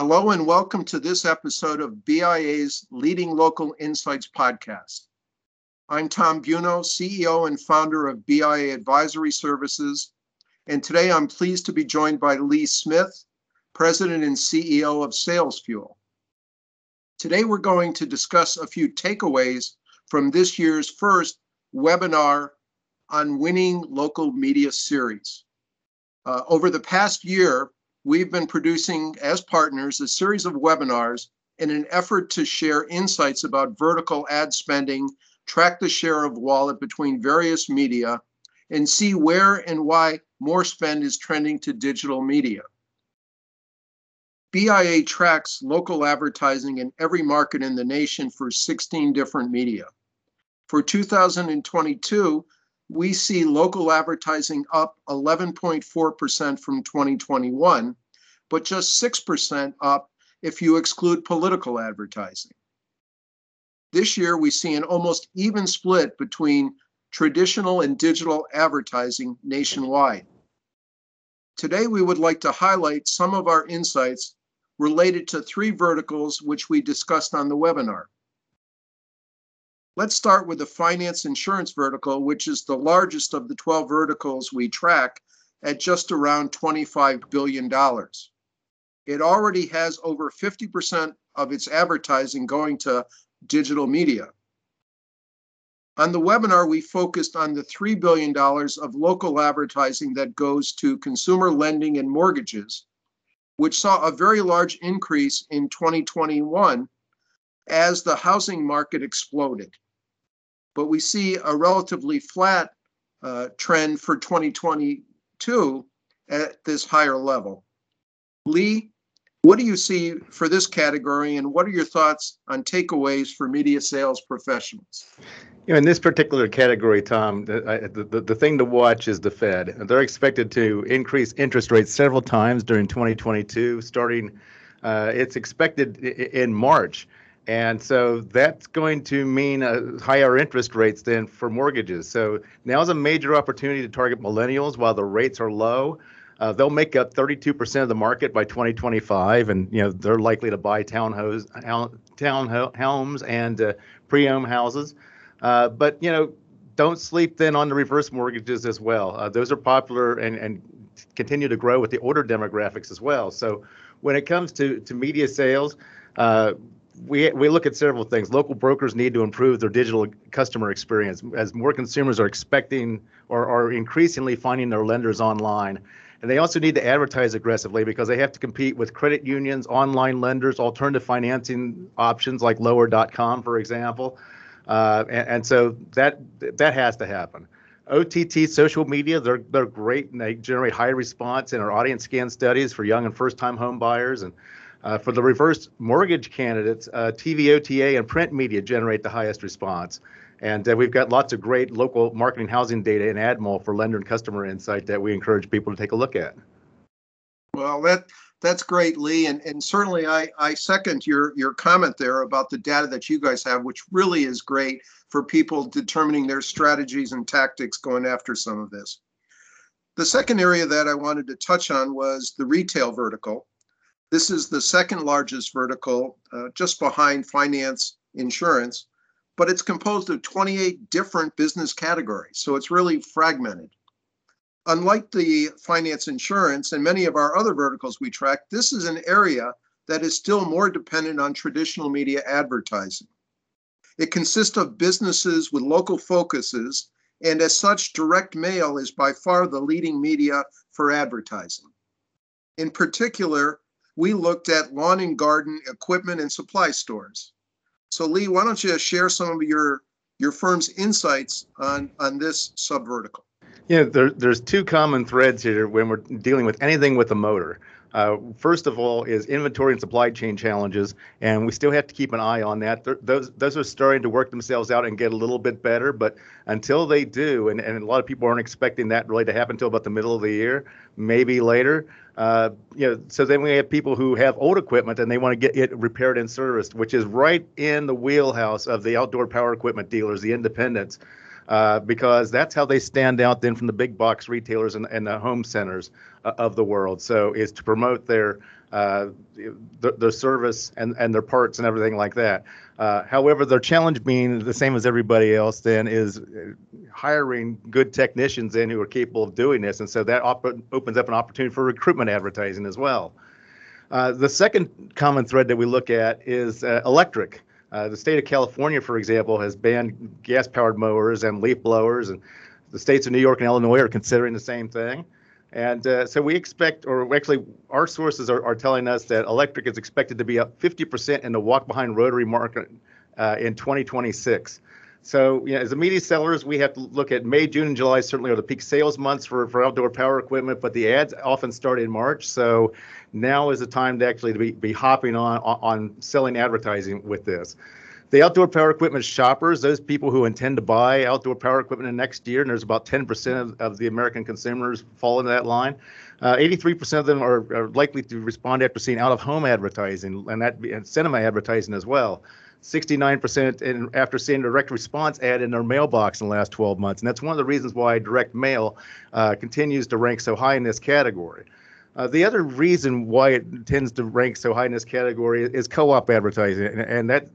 Hello and welcome to this episode of BIA's Leading Local Insights podcast. I'm Tom Buono, CEO and founder of BIA Advisory Services, and today I'm pleased to be joined by Lee Smith, President and CEO of SalesFuel. Today we're going to discuss a few takeaways from this year's first webinar on winning local media series. Uh, over the past year, we've been producing as partners a series of webinars in an effort to share insights about vertical ad spending, track the share of wallet between various media, and see where and why more spend is trending to digital media. BIA tracks local advertising in every market in the nation for 16 different media. For 2022, we see local advertising up 11.4% from 2021, but just 6% up if you exclude political advertising. This year, we see an almost even split between traditional and digital advertising nationwide. Today, we would like to highlight some of our insights related to three verticals which we discussed on the webinar. Let's start with the finance insurance vertical, which is the largest of the 12 verticals we track at just around $25 billion. It already has over 50% of its advertising going to digital media. On the webinar, we focused on the $3 billion of local advertising that goes to consumer lending and mortgages, which saw a very large increase in 2021 as the housing market exploded but we see a relatively flat uh, trend for 2022 at this higher level. Lee, what do you see for this category, and what are your thoughts on takeaways for media sales professionals? You know, in this particular category, Tom, the, the, the thing to watch is the Fed. They're expected to increase interest rates several times during 2022, starting, uh, it's expected in March. And so that's going to mean higher interest rates than for mortgages. So now is a major opportunity to target millennials while the rates are low. Uh, they'll make up 32% of the market by 2025, and you know they're likely to buy townhomes, townhomes and uh, pre-owned houses. Uh, but you know, don't sleep then on the reverse mortgages as well. Uh, those are popular and and continue to grow with the older demographics as well. So when it comes to to media sales, uh, we we look at several things. Local brokers need to improve their digital customer experience as more consumers are expecting or are increasingly finding their lenders online. And they also need to advertise aggressively because they have to compete with credit unions, online lenders, alternative financing options like lower.com, for example. Uh, and, and so that that has to happen. OTT social media, they're they're great and they generate high response in our AudienceSCAN studies for young and first-time home buyers. And uh, for the reverse mortgage candidates, uh, TV, OTA, and print media generate the highest response. And uh, we've got lots of great local marketing housing data in AdMall for lender and customer insight that we encourage people to take a look at. Well, that that's great, Lee, and, and certainly I, I second your your comment there about the data that you guys have, which really is great for people determining their strategies and tactics going after some of this. The second area that I wanted to touch on was the retail vertical. This is the second largest vertical, uh, just behind finance insurance, but it's composed of 28 different business categories, so it's really fragmented. Unlike the finance insurance and many of our other verticals we track, this is an area that is still more dependent on traditional media advertising. It consists of businesses with local focuses, and as such, direct mail is by far the leading media for advertising. In particular, we looked at lawn and garden equipment and supply stores. So Lee, why don't you share some of your your firm's insights on on this subvertical? Yeah, there, there's two common threads here when we're dealing with anything with a motor. Uh, first of all, is inventory and supply chain challenges, and we still have to keep an eye on that. those those are starting to work themselves out and get a little bit better, but until they do, and, and a lot of people aren't expecting that really to happen until about the middle of the year, maybe later. Uh, you know, so then we have people who have old equipment and they want to get it repaired and serviced, which is right in the wheelhouse of the outdoor power equipment dealers, the independents. Uh, because that's how they stand out then from the big box retailers and, and the home centers uh, of the world. So is to promote their uh, their, their service and, and their parts and everything like that. Uh, however, their challenge being the same as everybody else then is uh, hiring good technicians in who are capable of doing this. And so that op- opens up an opportunity for recruitment advertising as well. Uh, the second common thread that we look at is electric. Uh, the state of California, for example, has banned gas powered mowers and leaf blowers, and the states of New York and Illinois are considering the same thing. And uh, so we expect, or actually, our sources are, are telling us that electric is expected to be up 50% in the walk behind rotary market uh, in 2026. So, you know, as media sellers, we have to look at May, June, and July certainly are the peak sales months for, for outdoor power equipment, but the ads often start in March. So now is the time to actually be, be hopping on, on, on selling advertising with this the outdoor power equipment shoppers, those people who intend to buy outdoor power equipment in next year, and there's about 10% of, of the American consumers fall into that line. Uh, 83% of them are, are, likely to respond after seeing out of home advertising and that and cinema advertising as well. 69% in, after seeing a direct response ad in their mailbox in the last 12 months. And that's one of the reasons why direct mail uh, continues to rank so high in this category. Uh, the other reason why it tends to rank so high in this category is co-op advertising, and, and that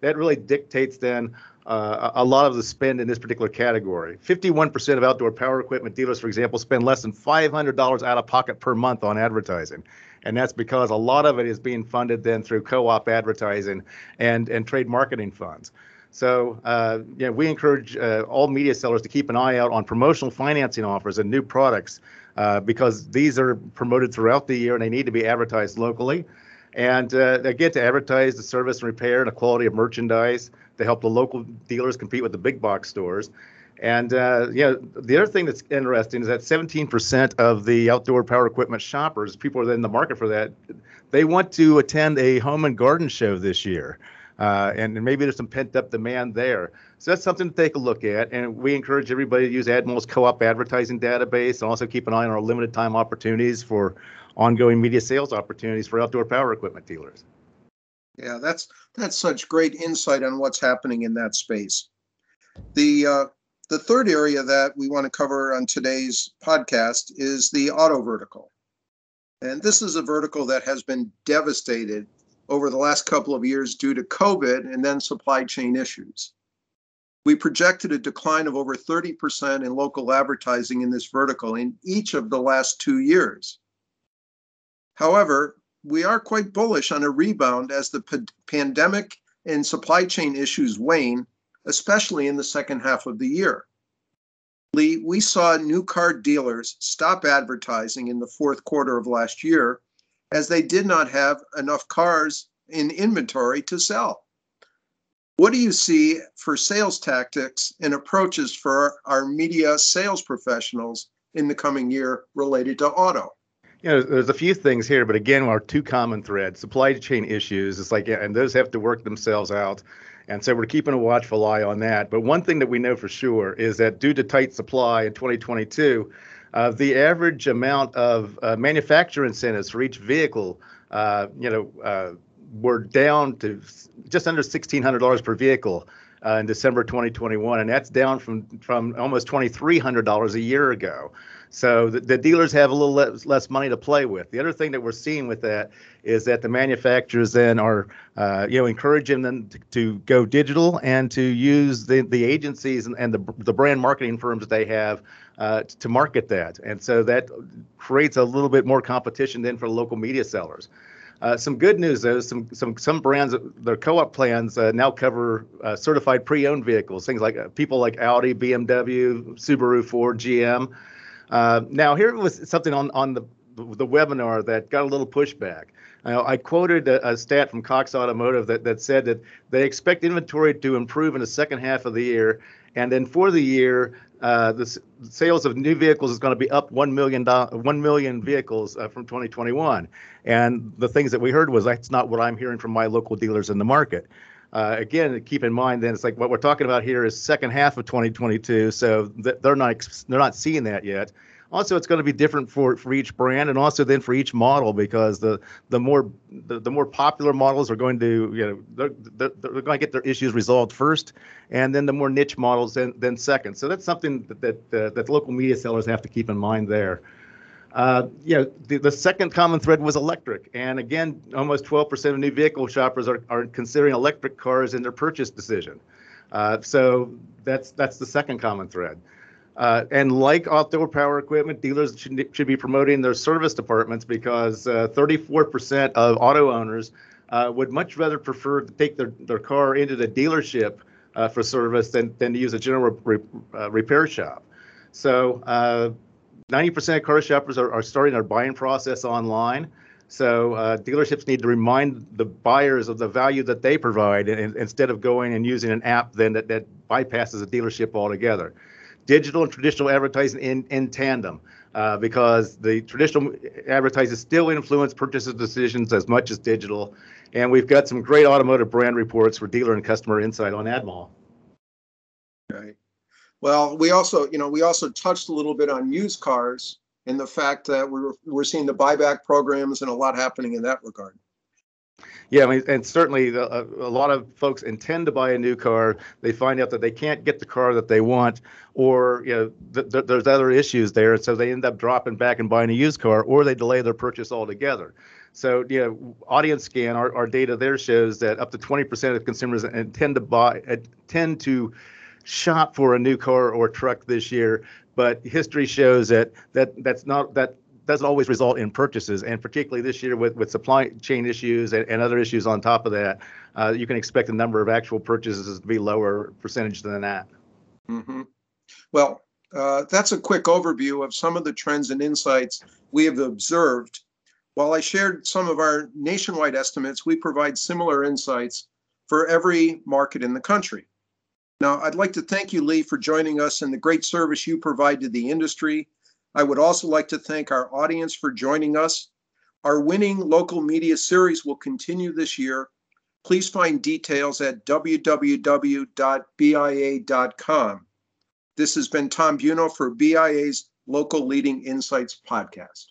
that really dictates then uh, a lot of the spend in this particular category. 51% of outdoor power equipment dealers, for example, spend less than $500 out of pocket per month on advertising. And that's because a lot of it is being funded then through co-op advertising and, and trade marketing funds. So, uh, know, we encourage uh, all media sellers to keep an eye out on promotional financing offers and new products uh, because these are promoted throughout the year and they need to be advertised locally. And uh, again, to advertise the service and repair and the quality of merchandise to help the local dealers compete with the big box stores. And uh, yeah, the other thing that's interesting is that 17% of the outdoor power equipment shoppers, people are in the market for that, they want to attend a home and garden show this year. Uh, and, and, maybe there's some pent up demand there. So that's something to take a look at. And we encourage everybody to use AdMall's co op advertising database and also keep an eye on our limited time opportunities for ongoing media sales opportunities for outdoor power equipment dealers. Yeah, that's that's such great insight on what's happening in that space. The uh, the third area that we want to cover on today's podcast is the auto vertical. And this is a vertical that has been devastated over the last couple of years due to COVID and then supply chain issues. We projected a decline of over 30% in local advertising in this vertical in each of the last two years. However, we are quite bullish on a rebound as the p- pandemic and supply chain issues wane, especially in the second half of the year. Lee, we saw new car dealers stop advertising in the fourth quarter of last year as they did not have enough cars in inventory to sell. What do you see for sales tactics and approaches for our media sales professionals in the coming year related to auto? You know, there's a few things here, but again, our two common threads: supply chain issues. It's like, and those have to work themselves out. And so we're keeping a watchful eye on that. But one thing that we know for sure is that due to tight supply in 2022, uh, the average amount of uh, manufacturer incentives for each vehicle, uh, you know, uh, were down to just under $1,600 per vehicle uh, in December 2021, and that's down from from almost $2,300 a year ago. So the, the dealers have a little less, less, money to play with. The other thing that we're seeing with that is that the manufacturers then are, uh, you know, encouraging them to, to, go digital and to use the, the agencies and, and the, the brand marketing firms that they have uh, to market that. And so that creates a little bit more competition then for local media sellers. Uh, some good news though, some some some brands, their co-op plans uh, now cover uh, certified pre-owned vehicles, things like uh, people like Audi, BMW, Subaru, Ford, GM. Uh, now, here was something on, on the, the webinar that got a little pushback. I quoted a, a, stat from Cox Automotive that, that said that they expect inventory to improve in the second half of the year. And then for the year, uh, the sales of new vehicles is going to be up 1 million, do- 1 million vehicles uh, from 2021. And the things that we heard was that's not what I'm hearing from my local dealers in the market. Uh, again, keep in mind then it's like what we're talking about here is second half of 2022, so th- they're not they're not seeing that yet. Also, it's going to be different for, for each brand and also then for each model because the the more the, the more popular models are going to you know they're, they're, they're going to get their issues resolved first, and then the more niche models then then second. So that's something that that, uh, that local media sellers have to keep in mind there. Uh, you know, the, the second common thread was electric. And again, almost 12% of new vehicle shoppers are, are considering electric cars in their purchase decision. Uh, so that's that's the second common thread. Uh, and like outdoor power equipment, dealers should, should be promoting their service departments because 34% of auto owners uh, would much rather prefer to take their, their car into the dealership uh, for service than, than to use a general re, uh, repair shop. So 90% of car shoppers are, are starting their buying process online. So uh, dealerships need to remind the buyers of the value that they provide and, and instead of going and using an app then that, that bypasses a dealership altogether. Digital and traditional advertising in, in tandem uh, because the traditional advertising still influence purchase decisions as much as digital. And we've got some great automotive brand reports for dealer and customer insight on AdMall. Right. Well, we also, you know, we also touched a little bit on used cars and the fact that we're we're seeing the buyback programs and a lot happening in that regard. Yeah, I mean, and certainly the, a, a, lot of folks intend to buy a new car. They find out that they can't get the car that they want, or you know, th- th- there's other issues there, and so they end up dropping back and buying a used car, or they delay their purchase altogether. So, you know, AudienceSCAN, our, our data there shows that up to 20% of consumers intend to buy, uh, tend to shop for a new car or truck this year, but history shows that that that's not that doesn't always result in purchases, and particularly this year with with supply chain issues and, and other issues on top of that, uh, you can expect the number of actual purchases to be lower percentage than that. Mm-hmm. Well, uh, that's a quick overview of some of the trends and insights we have observed. While I shared some of our nationwide estimates, we provide similar insights for every market in the country. Now, I'd like to thank you, Lee, for joining us and the great service you provide to the industry. I would also like to thank our audience for joining us. Our winning local media series will continue this year. Please find details at www.bia.com. This has been Tom Buono for BIA's Local Leading Insights podcast.